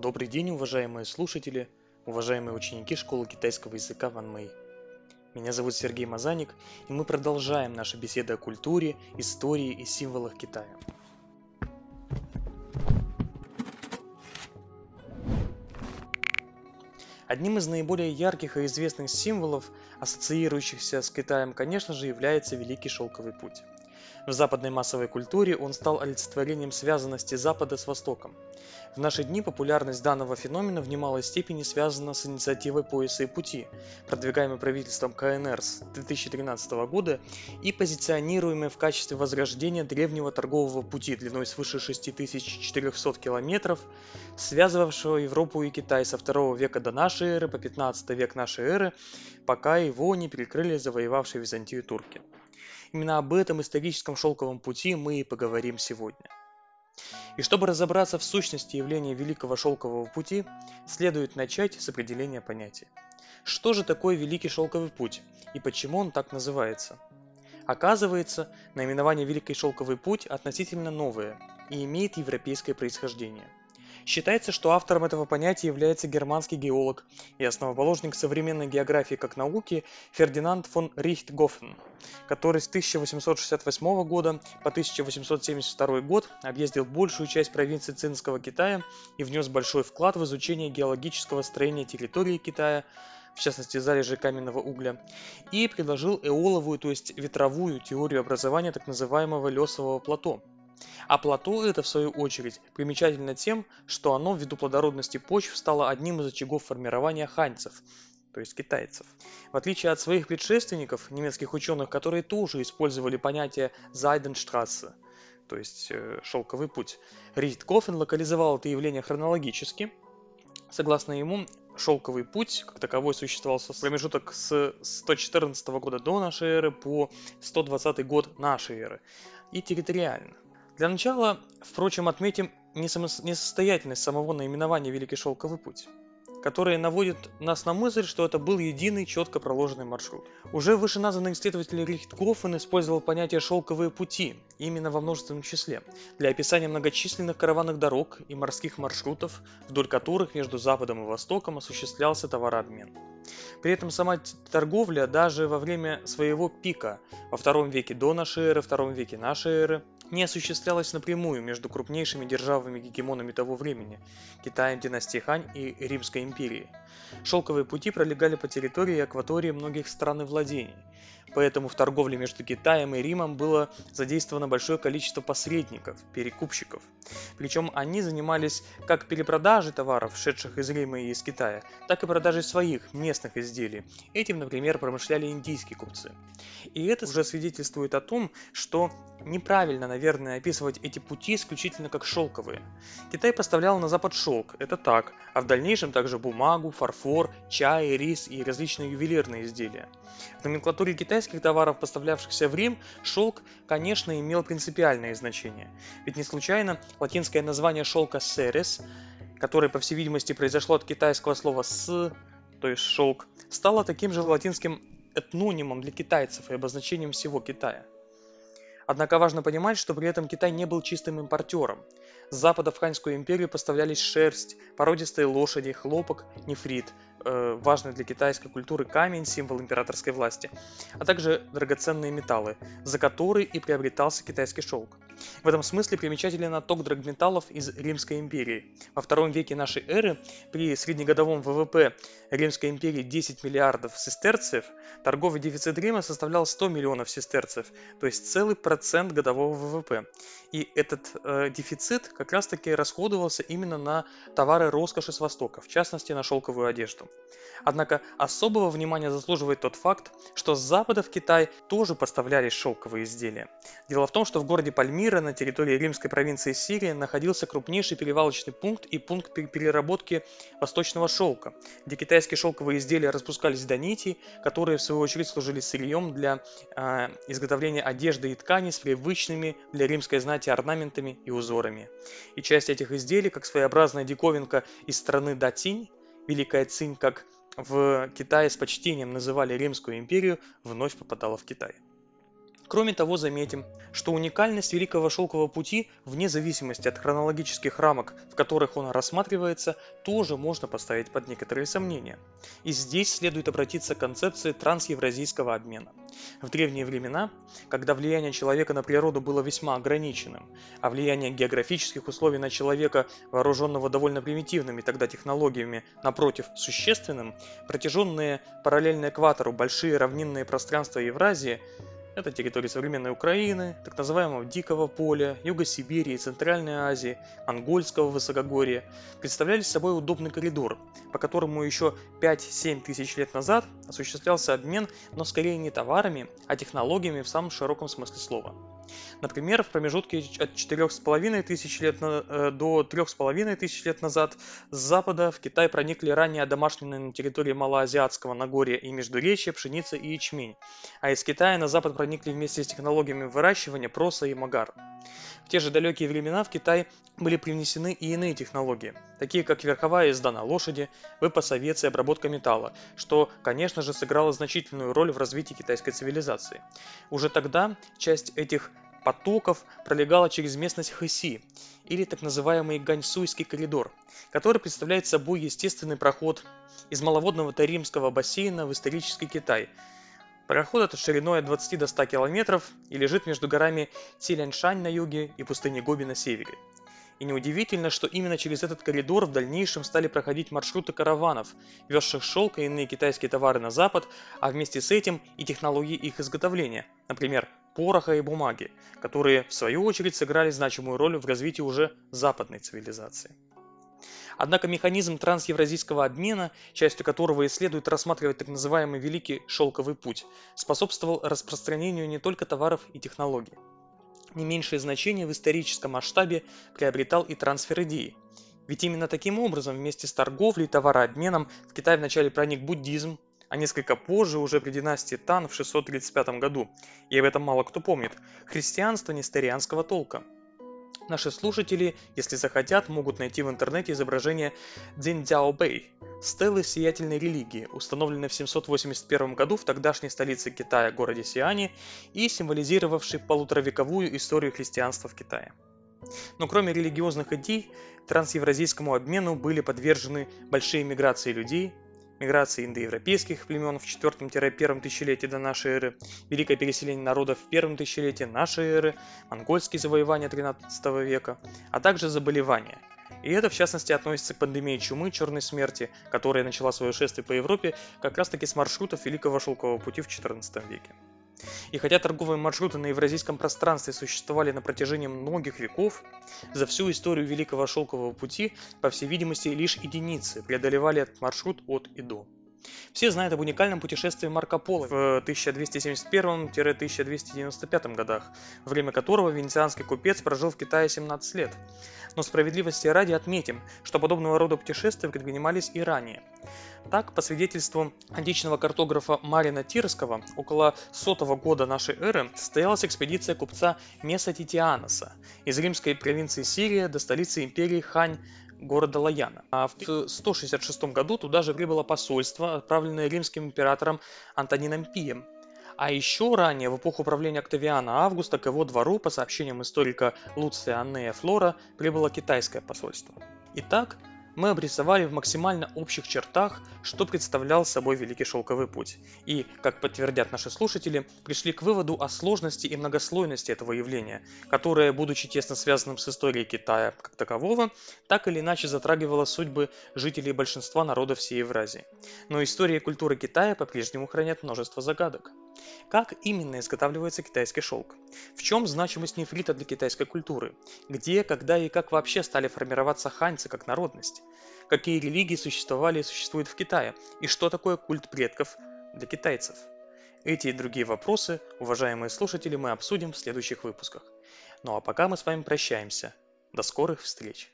Добрый день, уважаемые слушатели, уважаемые ученики школы китайского языка Ван Мэй. Меня зовут Сергей Мазаник, и мы продолжаем наши беседы о культуре, истории и символах Китая. Одним из наиболее ярких и известных символов, ассоциирующихся с Китаем, конечно же, является Великий Шелковый Путь. В западной массовой культуре он стал олицетворением связанности Запада с Востоком. В наши дни популярность данного феномена в немалой степени связана с инициативой «Пояса и пути», продвигаемой правительством КНР с 2013 года и позиционируемой в качестве возрождения древнего торгового пути длиной свыше 6400 километров, связывавшего Европу и Китай со 2 века до нашей эры по 15 век нашей эры, пока его не перекрыли завоевавшие Византию турки. Именно об этом историческом шелковом пути мы и поговорим сегодня. И чтобы разобраться в сущности явления Великого Шелкового Пути, следует начать с определения понятия. Что же такое Великий Шелковый Путь и почему он так называется? Оказывается, наименование Великий Шелковый Путь относительно новое и имеет европейское происхождение – Считается, что автором этого понятия является германский геолог и основоположник современной географии как науки Фердинанд фон Рихтгофен, который с 1868 года по 1872 год объездил большую часть провинции Цинского Китая и внес большой вклад в изучение геологического строения территории Китая, в частности залежи каменного угля, и предложил эоловую, то есть ветровую теорию образования так называемого лесового плато – а плато это, в свою очередь, примечательно тем, что оно ввиду плодородности почв стало одним из очагов формирования ханьцев, то есть китайцев. В отличие от своих предшественников, немецких ученых, которые тоже использовали понятие «Зайденштрассе», то есть э, «шелковый путь», Рихткофен локализовал это явление хронологически. Согласно ему, шелковый путь как таковой существовал с промежуток с 114 года до нашей эры по 120 год нашей эры и территориально. Для начала, впрочем, отметим несостоятельность самого наименования Великий Шелковый Путь которое наводит нас на мысль, что это был единый четко проложенный маршрут. Уже вышеназванный исследователь Рихтгофен использовал понятие «шелковые пути» именно во множественном числе для описания многочисленных караванных дорог и морских маршрутов, вдоль которых между Западом и Востоком осуществлялся товарообмен. При этом сама торговля даже во время своего пика во втором веке до нашей эры, втором веке нашей эры не осуществлялась напрямую между крупнейшими державами-гегемонами того времени – Китаем династии Хань и Римской империей. Шелковые пути пролегали по территории и акватории многих стран и владений, Поэтому в торговле между Китаем и Римом было задействовано большое количество посредников, перекупщиков. Причем они занимались как перепродажей товаров, шедших из Рима и из Китая, так и продажей своих местных изделий. Этим, например, промышляли индийские купцы. И это уже свидетельствует о том, что неправильно, наверное, описывать эти пути исключительно как шелковые. Китай поставлял на Запад шелк, это так, а в дальнейшем также бумагу, фарфор, чай, рис и различные ювелирные изделия. В номенклатуре китайских товаров, поставлявшихся в Рим, шелк, конечно, имел принципиальное значение. Ведь не случайно латинское название шелка «серес», которое, по всей видимости, произошло от китайского слова «с», то есть шелк, стало таким же латинским этнонимом для китайцев и обозначением всего Китая. Однако важно понимать, что при этом Китай не был чистым импортером. С запада в Ханьскую империю поставлялись шерсть, породистые лошади, хлопок, нефрит, важный для китайской культуры камень, символ императорской власти, а также драгоценные металлы, за которые и приобретался китайский шелк. В этом смысле примечателен отток драгметаллов из Римской империи. Во втором веке нашей эры при среднегодовом ВВП Римской империи 10 миллиардов сестерцев, торговый дефицит Рима составлял 100 миллионов сестерцев, то есть целый процент годового ВВП. И этот э, дефицит как раз таки расходовался именно на товары роскоши с Востока, в частности на шелковую одежду. Однако особого внимания заслуживает тот факт, что с Запада в Китай тоже поставлялись шелковые изделия. Дело в том, что в городе Пальмира на территории римской провинции Сирии находился крупнейший перевалочный пункт и пункт переработки восточного шелка, где китайские шелковые изделия распускались до нитей, которые в свою очередь служили сырьем для э, изготовления одежды и тканей с привычными для римской знати орнаментами и узорами. И часть этих изделий, как своеобразная диковинка из страны Датинь, Великая Цинь, как в Китае с почтением называли Римскую империю, вновь попадала в Китай. Кроме того, заметим, что уникальность Великого Шелкового Пути, вне зависимости от хронологических рамок, в которых он рассматривается, тоже можно поставить под некоторые сомнения. И здесь следует обратиться к концепции трансевразийского обмена. В древние времена, когда влияние человека на природу было весьма ограниченным, а влияние географических условий на человека, вооруженного довольно примитивными тогда технологиями, напротив, существенным, протяженные параллельно экватору большие равнинные пространства Евразии – это территории современной Украины, так называемого Дикого поля, Юга Сибири и Центральной Азии, Монгольского высокогорья, представляли собой удобный коридор, по которому еще 5-7 тысяч лет назад осуществлялся обмен, но скорее не товарами, а технологиями в самом широком смысле слова. Например, в промежутке от 4,5 тысяч лет на, э, до 3,5 тысяч лет назад с запада в Китай проникли ранее домашние на территории Малоазиатского Нагорья и Междуречья пшеница и ячмень, а из Китая на запад проникли вместе с технологиями выращивания проса и магар. В те же далекие времена в Китай были привнесены и иные технологии, такие как верховая езда на лошади, выпас овец и обработка металла, что, конечно же, сыграло значительную роль в развитии китайской цивилизации. Уже тогда часть этих потоков пролегала через местность Хэси, или так называемый Ганьсуйский коридор, который представляет собой естественный проход из маловодного Таримского бассейна в исторический Китай. Проход этот шириной от 20 до 100 километров и лежит между горами Циляншань на юге и пустыней Гоби на севере. И неудивительно, что именно через этот коридор в дальнейшем стали проходить маршруты караванов, везших шелк и иные китайские товары на запад, а вместе с этим и технологии их изготовления, например, пороха и бумаги, которые в свою очередь сыграли значимую роль в развитии уже западной цивилизации. Однако механизм трансевразийского обмена, частью которого и следует рассматривать так называемый Великий Шелковый Путь, способствовал распространению не только товаров и технологий. Не меньшее значение в историческом масштабе приобретал и трансфер идеи. Ведь именно таким образом вместе с торговлей и товарообменом в Китай вначале проник буддизм, а несколько позже, уже при династии Тан в 635 году, и об этом мало кто помнит, христианство несторианского толка. Наши слушатели, если захотят, могут найти в интернете изображение Цзиньцзяобэй, стелы сиятельной религии, установленной в 781 году в тогдашней столице Китая, городе Сиане, и символизировавшей полуторавековую историю христианства в Китае. Но кроме религиозных идей, трансевразийскому обмену были подвержены большие миграции людей, миграции индоевропейских племен в 4-1 тысячелетии до нашей эры, великое переселение народов в первом тысячелетии нашей эры, монгольские завоевания 13 века, а также заболевания. И это в частности относится к пандемии чумы черной смерти, которая начала свое шествие по Европе как раз таки с маршрутов Великого Шелкового пути в XIV веке. И хотя торговые маршруты на евразийском пространстве существовали на протяжении многих веков, за всю историю Великого Шелкового пути, по всей видимости, лишь единицы преодолевали этот маршрут от и до. Все знают об уникальном путешествии Марко Поло в 1271-1295 годах, время которого венецианский купец прожил в Китае 17 лет. Но справедливости ради отметим, что подобного рода путешествия предпринимались и ранее. Так, по свидетельству античного картографа Марина Тирского, около сотого года нашей эры состоялась экспедиция купца Меса Титианоса из римской провинции Сирия до столицы империи Хань города Лаяна. А в 166 году туда же прибыло посольство, отправленное римским императором Антонином Пием. А еще ранее, в эпоху правления Октавиана Августа, к его двору, по сообщениям историка Луция Аннея Флора, прибыло китайское посольство. Итак, мы обрисовали в максимально общих чертах, что представлял собой Великий Шелковый Путь. И, как подтвердят наши слушатели, пришли к выводу о сложности и многослойности этого явления, которое, будучи тесно связанным с историей Китая как такового, так или иначе затрагивало судьбы жителей большинства народов всей Евразии. Но история и культура Китая по-прежнему хранят множество загадок. Как именно изготавливается китайский шелк? В чем значимость нефрита для китайской культуры? Где, когда и как вообще стали формироваться ханьцы как народность? Какие религии существовали и существуют в Китае? И что такое культ предков для китайцев? Эти и другие вопросы, уважаемые слушатели, мы обсудим в следующих выпусках. Ну а пока мы с вами прощаемся. До скорых встреч!